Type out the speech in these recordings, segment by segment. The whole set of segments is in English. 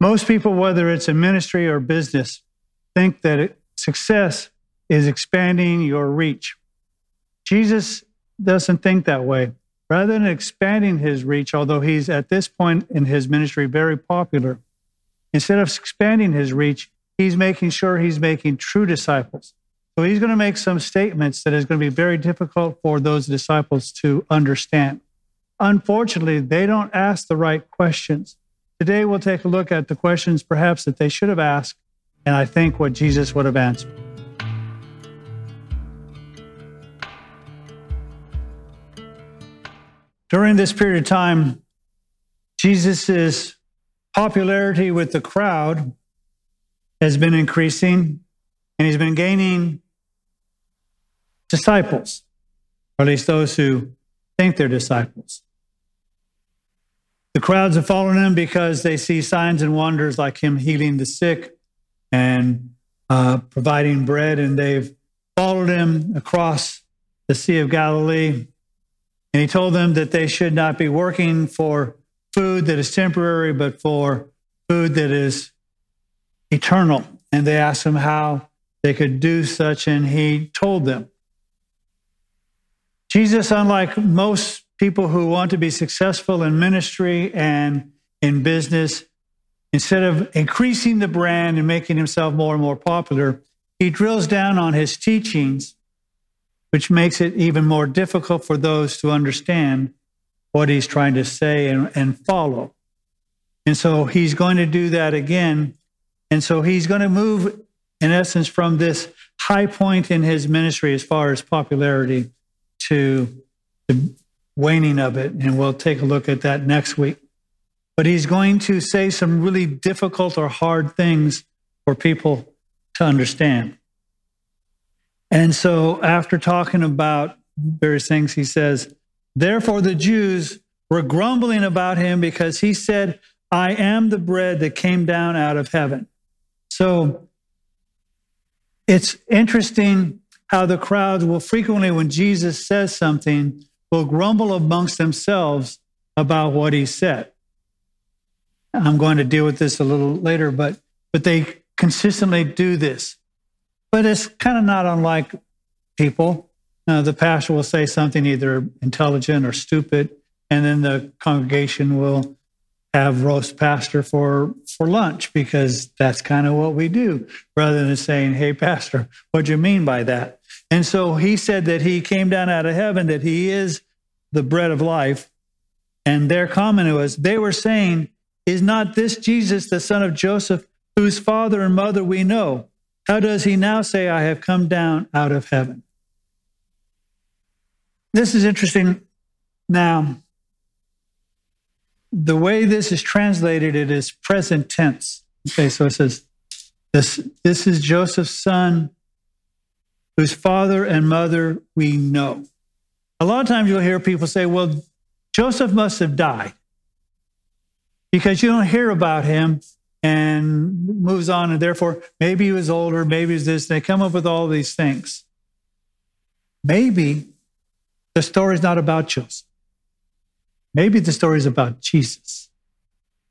Most people, whether it's in ministry or business, think that success is expanding your reach. Jesus doesn't think that way. Rather than expanding his reach, although he's at this point in his ministry very popular, instead of expanding his reach, he's making sure he's making true disciples. So he's going to make some statements that is going to be very difficult for those disciples to understand. Unfortunately, they don't ask the right questions. Today, we'll take a look at the questions perhaps that they should have asked, and I think what Jesus would have answered. During this period of time, Jesus' popularity with the crowd has been increasing, and he's been gaining disciples, or at least those who think they're disciples. The crowds have followed him because they see signs and wonders like him healing the sick and uh, providing bread, and they've followed him across the Sea of Galilee. And he told them that they should not be working for food that is temporary, but for food that is eternal. And they asked him how they could do such, and he told them. Jesus, unlike most people who want to be successful in ministry and in business, instead of increasing the brand and making himself more and more popular, he drills down on his teachings, which makes it even more difficult for those to understand what he's trying to say and, and follow. And so he's going to do that again. And so he's going to move, in essence, from this high point in his ministry as far as popularity to the waning of it. And we'll take a look at that next week. But he's going to say some really difficult or hard things for people to understand. And so, after talking about various things, he says, Therefore, the Jews were grumbling about him because he said, I am the bread that came down out of heaven. So, it's interesting how the crowds will frequently, when Jesus says something, will grumble amongst themselves about what he said. I'm going to deal with this a little later, but but they consistently do this. But it's kind of not unlike people. Uh, the pastor will say something either intelligent or stupid, and then the congregation will have roast pastor for for lunch because that's kind of what we do, rather than saying, "Hey, pastor, what do you mean by that?" And so he said that he came down out of heaven, that he is the bread of life. And their comment was, they were saying, Is not this Jesus, the son of Joseph, whose father and mother we know? How does he now say, I have come down out of heaven? This is interesting. Now, the way this is translated, it is present tense. Okay, so it says, this, this is Joseph's son, whose father and mother we know. A lot of times you'll hear people say, well, Joseph must have died because you don't hear about him and moves on, and therefore maybe he was older, maybe he's this. They come up with all these things. Maybe the story is not about Joseph. Maybe the story is about Jesus.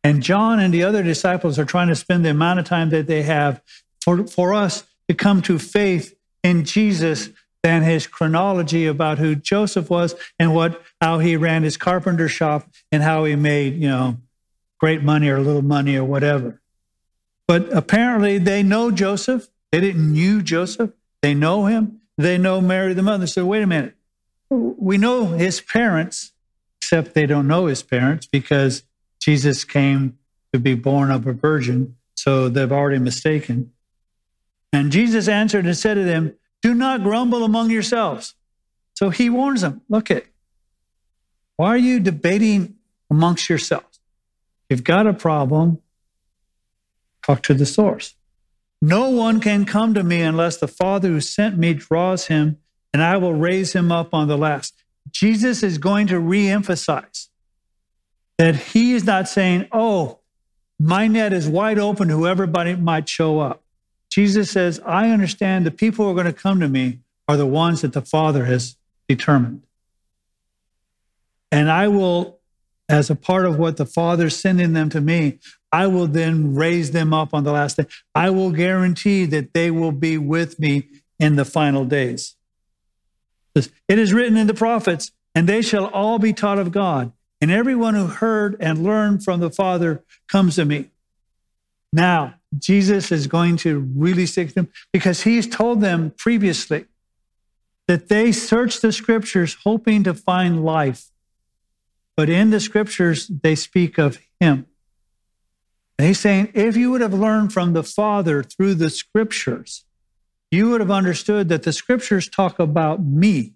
And John and the other disciples are trying to spend the amount of time that they have for, for us to come to faith in Jesus than his chronology about who Joseph was and what how he ran his carpenter shop and how he made, you know, great money or little money or whatever. But apparently they know Joseph. They didn't knew Joseph. They know him. They know Mary the mother. So wait a minute. We know his parents, except they don't know his parents because Jesus came to be born of a virgin. So they've already mistaken. And Jesus answered and said to them, Do not grumble among yourselves. So he warns them look at, why are you debating amongst yourselves? You've got a problem, talk to the source. No one can come to me unless the Father who sent me draws him, and I will raise him up on the last. Jesus is going to reemphasize that he is not saying, Oh, my net is wide open, whoever might show up. Jesus says, I understand the people who are going to come to me are the ones that the Father has determined. And I will, as a part of what the Father is sending them to me, I will then raise them up on the last day. I will guarantee that they will be with me in the final days. It is written in the prophets, and they shall all be taught of God. And everyone who heard and learned from the Father comes to me. Now, Jesus is going to really stick to them because he's told them previously that they search the scriptures hoping to find life. But in the scriptures, they speak of him. And he's saying, if you would have learned from the Father through the scriptures, you would have understood that the scriptures talk about me.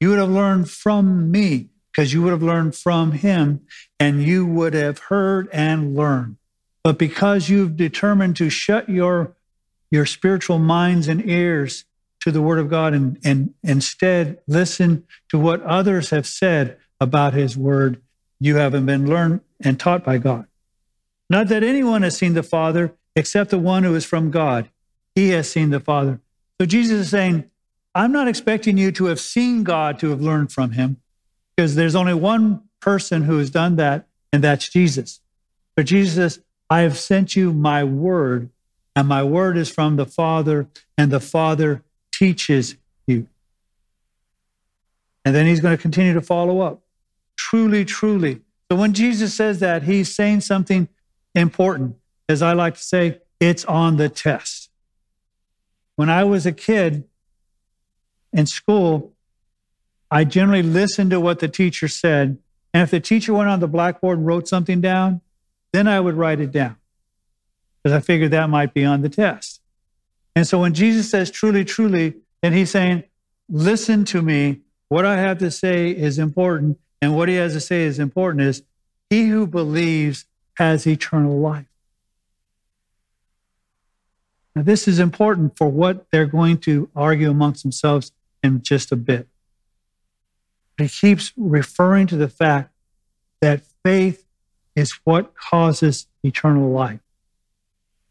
You would have learned from me because you would have learned from him and you would have heard and learned. But because you've determined to shut your, your spiritual minds and ears to the word of God and, and instead listen to what others have said about his word, you haven't been learned and taught by God. Not that anyone has seen the Father except the one who is from God. He has seen the Father. So Jesus is saying, I'm not expecting you to have seen God to have learned from him, because there's only one person who has done that, and that's Jesus. But Jesus I have sent you my word, and my word is from the Father, and the Father teaches you. And then he's going to continue to follow up. Truly, truly. So when Jesus says that, he's saying something important. As I like to say, it's on the test. When I was a kid in school, I generally listened to what the teacher said. And if the teacher went on the blackboard and wrote something down, then I would write it down because I figured that might be on the test. And so when Jesus says truly, truly, then he's saying, listen to me. What I have to say is important. And what he has to say is important is he who believes has eternal life. Now, this is important for what they're going to argue amongst themselves in just a bit. But he keeps referring to the fact that faith is what causes eternal life,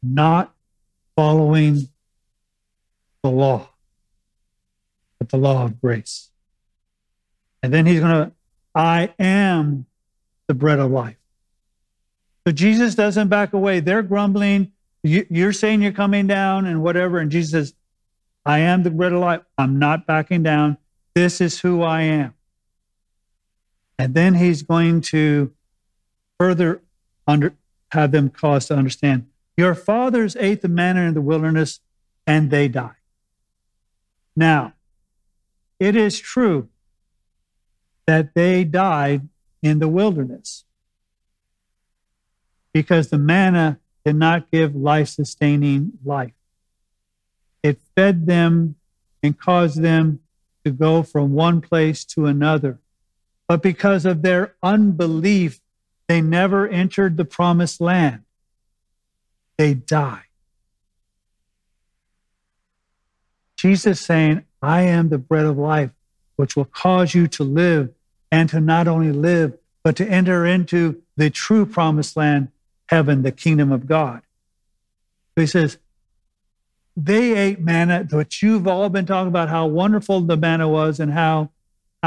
not following the law, but the law of grace. And then he's going to, I am the bread of life. So Jesus doesn't back away. They're grumbling. You're saying you're coming down and whatever. And Jesus says, I am the bread of life. I'm not backing down. This is who I am. And then he's going to further under, have them cause to understand your fathers ate the manna in the wilderness and they died. Now, it is true that they died in the wilderness because the manna did not give life sustaining life. It fed them and caused them to go from one place to another. But because of their unbelief, they never entered the promised land. They died. Jesus saying, I am the bread of life, which will cause you to live and to not only live, but to enter into the true promised land, heaven, the kingdom of God. So he says, they ate manna, which you've all been talking about how wonderful the manna was and how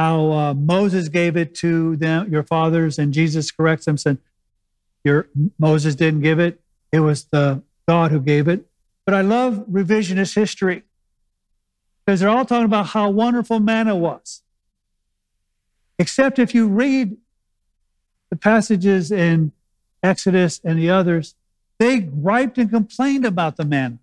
how uh, Moses gave it to them, your fathers, and Jesus corrects them, said, "Your Moses didn't give it; it was the God who gave it." But I love revisionist history because they're all talking about how wonderful manna was. Except if you read the passages in Exodus and the others, they griped and complained about the manna.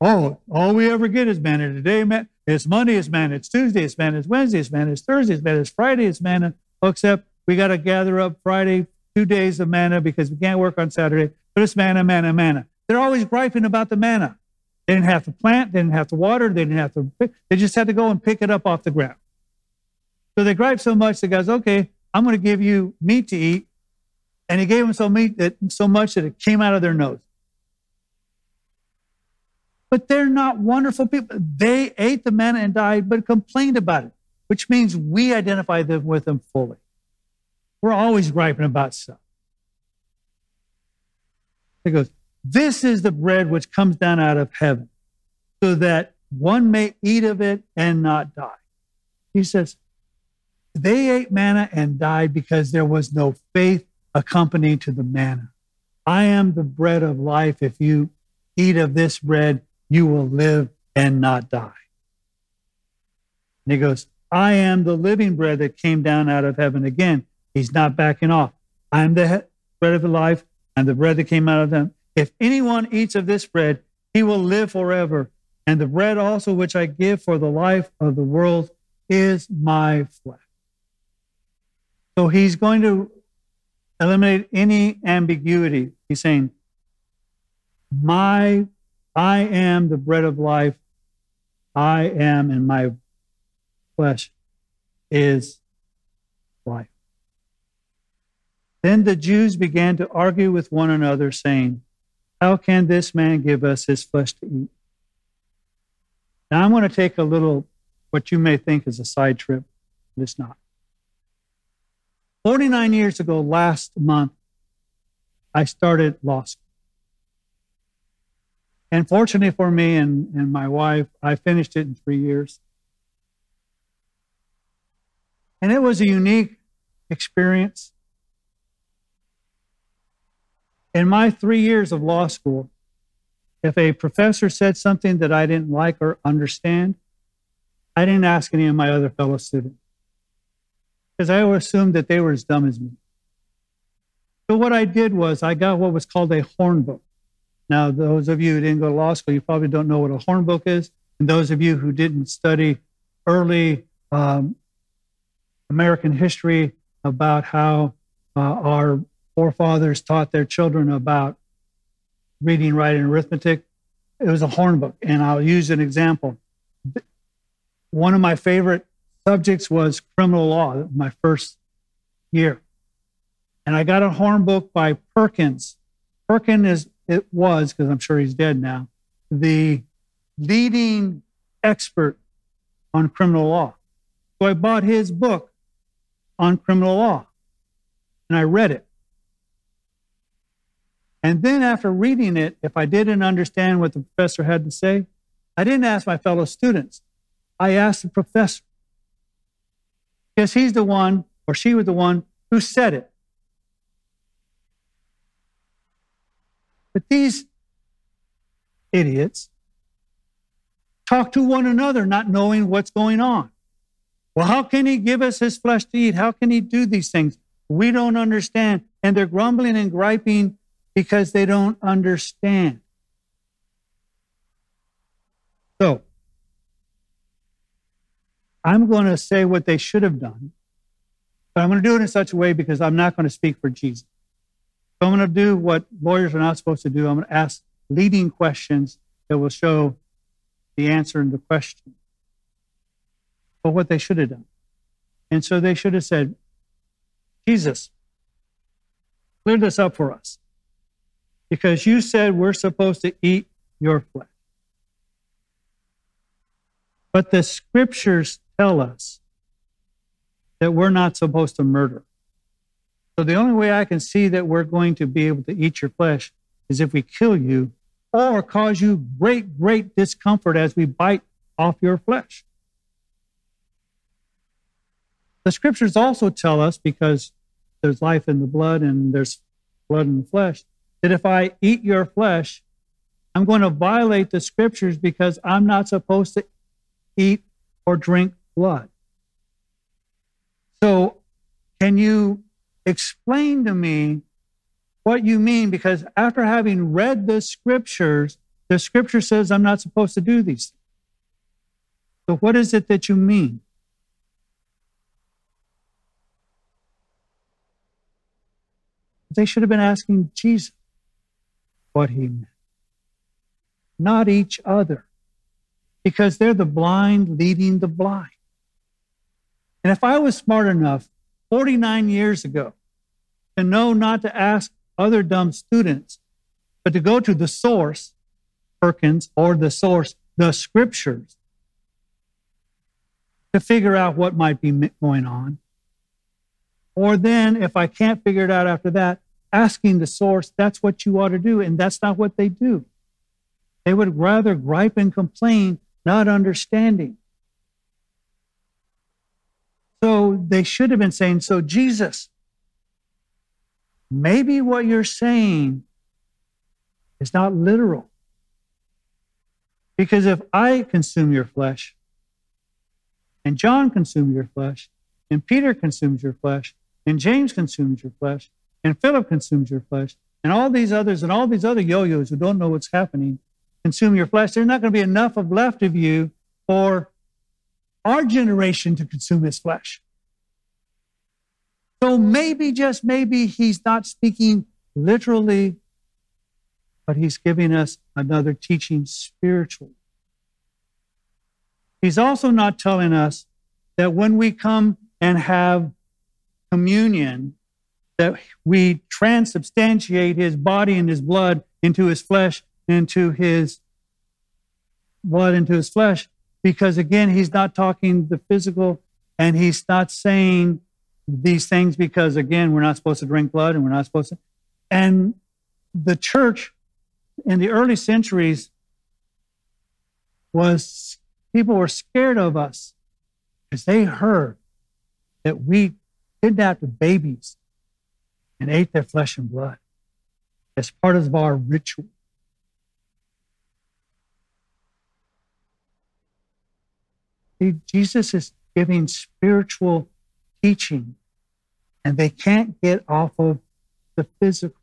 Oh, all we ever get is manna today, man. It's Monday, it's manna. It's Tuesday, it's manna. It's Wednesday, it's manna. It's Thursday, it's manna. It's Friday, it's manna. Except we got to gather up Friday, two days of manna because we can't work on Saturday. But it's manna, manna, manna. They're always griping about the manna. They didn't have to plant, they didn't have to water, they didn't have to, pick, they just had to go and pick it up off the ground. So they griped so much, the guy's, okay, I'm going to give you meat to eat. And he gave them so meat that so much that it came out of their nose but they're not wonderful people. They ate the manna and died, but complained about it, which means we identify them with them fully. We're always griping about stuff. He goes, This is the bread which comes down out of heaven, so that one may eat of it and not die. He says, They ate manna and died because there was no faith accompanied to the manna. I am the bread of life. If you eat of this bread, you will live and not die. And he goes, I am the living bread that came down out of heaven. Again, he's not backing off. I am the bread of life and the bread that came out of them. If anyone eats of this bread, he will live forever. And the bread also which I give for the life of the world is my flesh. So he's going to eliminate any ambiguity. He's saying, My I am the bread of life. I am, and my flesh is life. Then the Jews began to argue with one another, saying, How can this man give us his flesh to eat? Now, I'm going to take a little, what you may think is a side trip, but it's not. 49 years ago, last month, I started law school. And fortunately for me and, and my wife, I finished it in three years. And it was a unique experience. In my three years of law school, if a professor said something that I didn't like or understand, I didn't ask any of my other fellow students because I assumed that they were as dumb as me. So what I did was I got what was called a horn book. Now, those of you who didn't go to law school, you probably don't know what a horn book is. And those of you who didn't study early um, American history about how uh, our forefathers taught their children about reading, writing, arithmetic. It was a horn book, and I'll use an example. One of my favorite subjects was criminal law, my first year. And I got a horn book by Perkins. Perkins is, it was, because I'm sure he's dead now, the leading expert on criminal law. So I bought his book on criminal law and I read it. And then after reading it, if I didn't understand what the professor had to say, I didn't ask my fellow students. I asked the professor. Because he's the one, or she was the one, who said it. But these idiots talk to one another, not knowing what's going on. Well, how can he give us his flesh to eat? How can he do these things? We don't understand. And they're grumbling and griping because they don't understand. So, I'm going to say what they should have done, but I'm going to do it in such a way because I'm not going to speak for Jesus. So I'm going to do what lawyers are not supposed to do. I'm going to ask leading questions that will show the answer in the question. But what they should have done. And so they should have said, Jesus, clear this up for us because you said we're supposed to eat your flesh. But the scriptures tell us that we're not supposed to murder. So the only way I can see that we're going to be able to eat your flesh is if we kill you or cause you great, great discomfort as we bite off your flesh. The scriptures also tell us, because there's life in the blood and there's blood in the flesh, that if I eat your flesh, I'm going to violate the scriptures because I'm not supposed to eat or drink blood. So, can you explain to me what you mean? Because after having read the scriptures, the scripture says I'm not supposed to do these things. So, what is it that you mean? They should have been asking Jesus what he meant, not each other, because they're the blind leading the blind. And if I was smart enough 49 years ago to know not to ask other dumb students, but to go to the source, Perkins, or the source, the scriptures, to figure out what might be going on. Or then, if I can't figure it out after that, asking the source, that's what you ought to do. And that's not what they do. They would rather gripe and complain, not understanding. So they should have been saying, So, Jesus, maybe what you're saying is not literal. Because if I consume your flesh, and John consumes your flesh, and Peter consumes your flesh, and James consumes your flesh, and Philip consumes your flesh, and all these others and all these other yo-yos who don't know what's happening consume your flesh, there's not going to be enough of left of you for our generation to consume his flesh. So maybe, just maybe, he's not speaking literally, but he's giving us another teaching spiritually. He's also not telling us that when we come and have communion, that we transubstantiate his body and his blood into his flesh, into his blood, into his flesh, because again, he's not talking the physical and he's not saying these things because, again, we're not supposed to drink blood and we're not supposed to. And the church in the early centuries was people were scared of us because they heard that we kidnapped babies and ate their flesh and blood as part of our ritual. See, jesus is giving spiritual teaching, and they can't get off of the physical.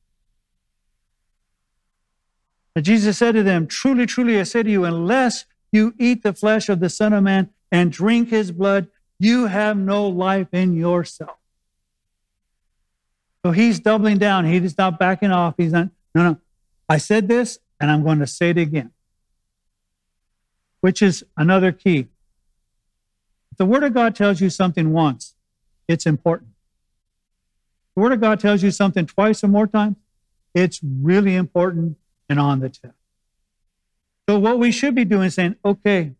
And Jesus said to them, Truly, truly, I say to you, unless you eat the flesh of the Son of Man and drink his blood, you have no life in yourself. So he's doubling down. He's not backing off. He's not, no, no. I said this and I'm going to say it again, which is another key. If the Word of God tells you something once, it's important. The Word of God tells you something twice or more times, it's really important and on the tip. So, what we should be doing is saying, okay,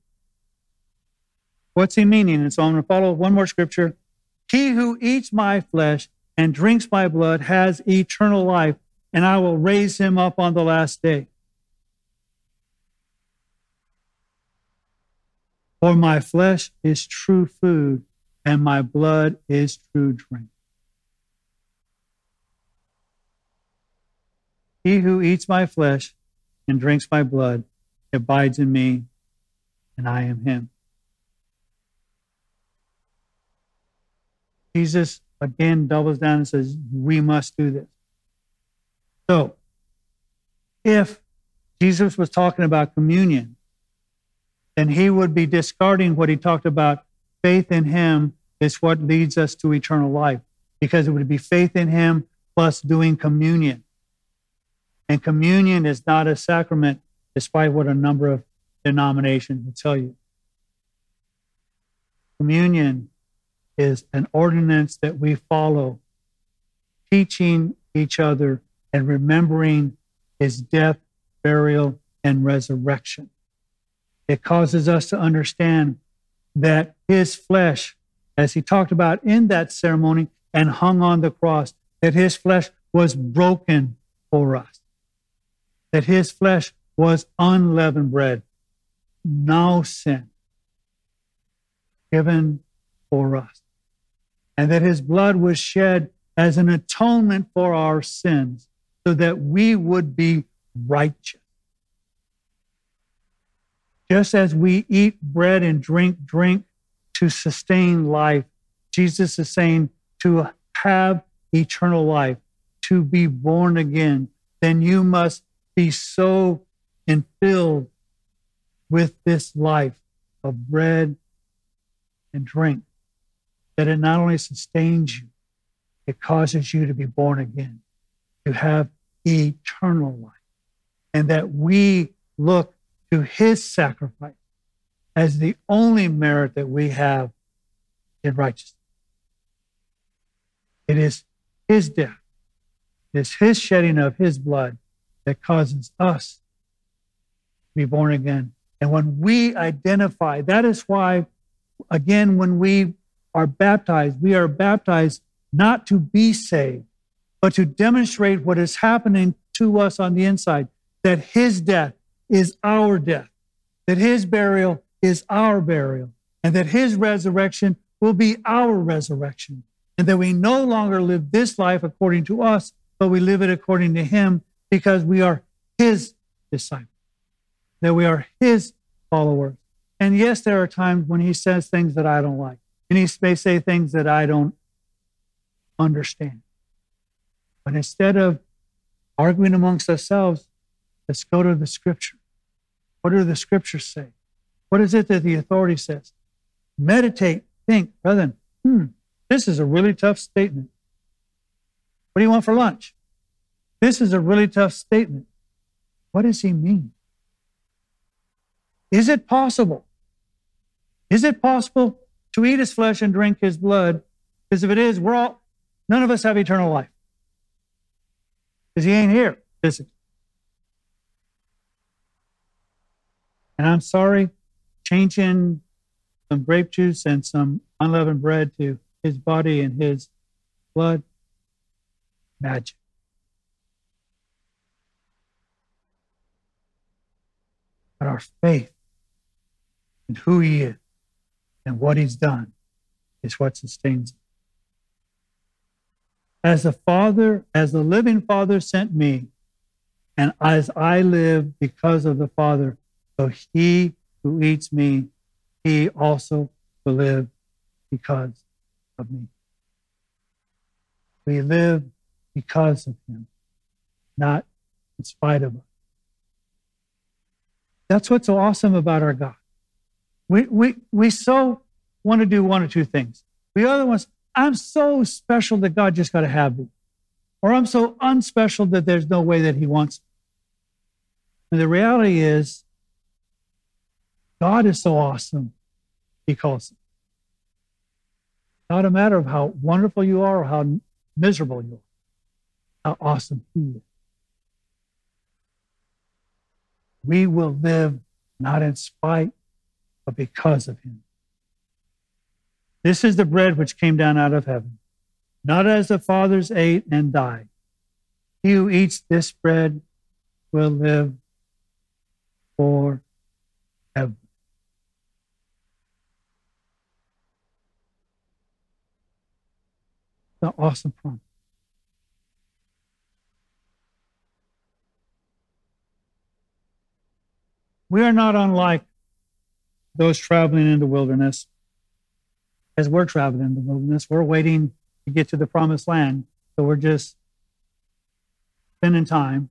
what's he meaning? And so I'm going to follow one more scripture. He who eats my flesh and drinks my blood has eternal life, and I will raise him up on the last day. For my flesh is true food, and my blood is true drink. He who eats my flesh and drinks my blood abides in me, and I am him. Jesus again doubles down and says, We must do this. So, if Jesus was talking about communion, then he would be discarding what he talked about. Faith in him is what leads us to eternal life, because it would be faith in him plus doing communion. And communion is not a sacrament, despite what a number of denominations will tell you. Communion is an ordinance that we follow, teaching each other and remembering his death, burial, and resurrection. It causes us to understand that his flesh, as he talked about in that ceremony and hung on the cross, that his flesh was broken for us, that his flesh was unleavened bread, no sin, given for us, and that his blood was shed as an atonement for our sins so that we would be righteous. Just as we eat bread and drink drink to sustain life, Jesus is saying to have eternal life, to be born again, then you must be so infilled with this life of bread and drink that it not only sustains you, it causes you to be born again, to have eternal life. And that we look to his sacrifice as the only merit that we have in righteousness. It is his death, it is his shedding of his blood that causes us to be born again. And when we identify, that is why, again, when we are baptized, we are baptized not to be saved, but to demonstrate what is happening to us on the inside that his death is our death, that his burial is our burial, and that his resurrection will be our resurrection, and that we no longer live this life according to us, but we live it according to Him because we are His disciples, that we are His followers. And yes, there are times when He says things that I don't like, and He may say things that I don't understand. But instead of arguing amongst ourselves, let's go to the scripture. What do the scriptures say? What is it that the authority says? Meditate, think, brethren, hmm, this is a really tough statement. What do you want for lunch? This is a really tough statement. What does he mean? Is it possible? Is it possible to eat his flesh and drink his blood? Because if it is, we're all, none of us have eternal life. Because he ain't here physically. And I'm sorry, changing some grape juice and some unleavened bread to his body and his blood, magic. But our faith in who he is and what he's done is what sustains us. As the Father, as the living Father sent me, and as I live because of the Father, so he who eats me, he also will live because of me. We live because of him, not in spite of us. That's what's so awesome about our God. We, we, we so want to do one or two things. The other ones, I'm so special that God just got to have me. Or I'm so unspecial that there's no way that he wants me. And the reality is, God is so awesome because not a matter of how wonderful you are or how miserable you are, how awesome He is. We will live not in spite, but because of Him. This is the bread which came down out of heaven, not as the fathers ate and died. He who eats this bread will live forever. The awesome promise. We are not unlike those traveling in the wilderness. As we're traveling in the wilderness, we're waiting to get to the promised land. So we're just spending time.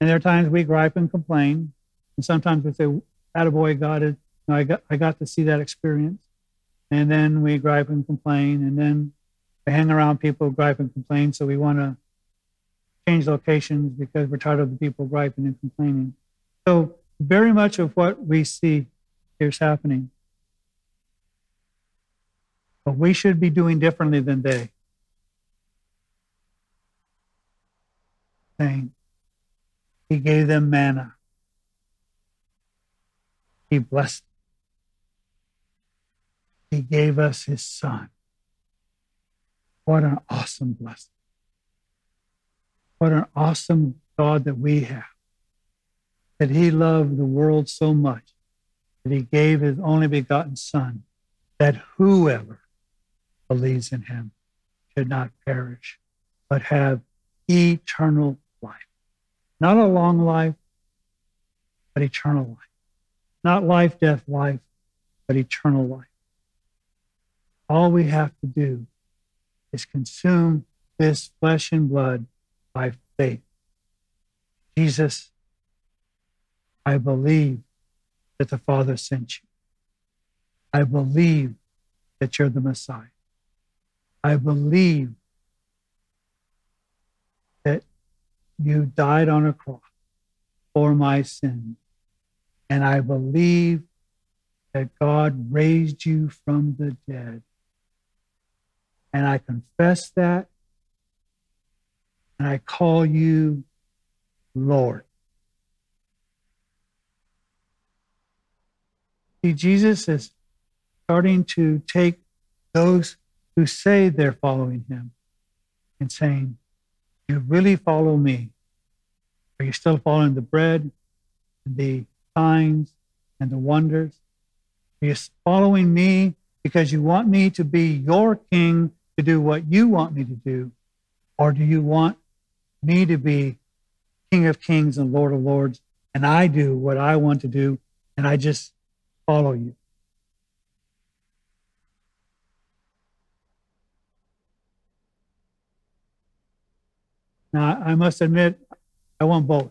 And there are times we gripe and complain. And sometimes we say, Attaboy, God, it, you know, I, got, I got to see that experience. And then we gripe and complain. And then we hang around people who gripe and complain, so we want to change locations because we're tired of the people griping and complaining. So, very much of what we see here's happening. But we should be doing differently than they. Saying, He gave them manna, He blessed, He gave us His Son. What an awesome blessing. What an awesome God that we have. That He loved the world so much that He gave His only begotten Son, that whoever believes in Him should not perish, but have eternal life. Not a long life, but eternal life. Not life, death, life, but eternal life. All we have to do is consume this flesh and blood by faith. Jesus, I believe that the Father sent you. I believe that you're the Messiah. I believe that you died on a cross for my sin. And I believe that God raised you from the dead and I confess that. And I call you Lord. See, Jesus is starting to take those who say they're following him and saying, You really follow me? Are you still following the bread and the signs and the wonders? Are you following me because you want me to be your king do what you want me to do? Or do you want me to be King of Kings and Lord of Lords, and I do what I want to do, and I just follow you. Now, I must admit, I want both.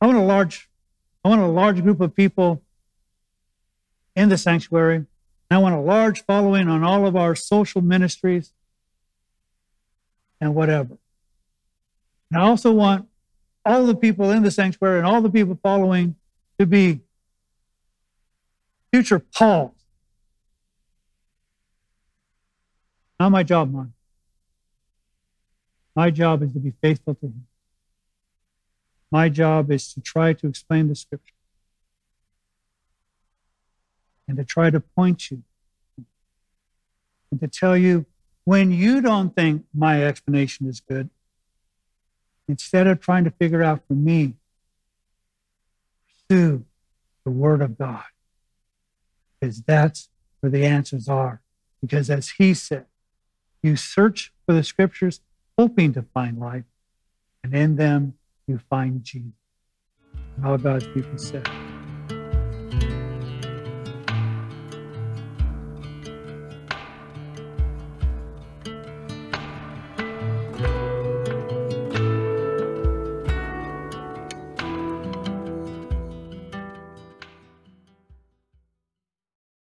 I want a large, I want a large group of people in the sanctuary. I want a large following on all of our social ministries and whatever. And I also want all the people in the sanctuary and all the people following to be future Pauls. Not my job, man. My job is to be faithful to Him. My job is to try to explain the scripture and to try to point you and to tell you when you don't think my explanation is good, instead of trying to figure out for me, pursue the Word of God because that's where the answers are. Because as He said, you search for the scriptures hoping to find life, and in them you find Jesus. All God's people said.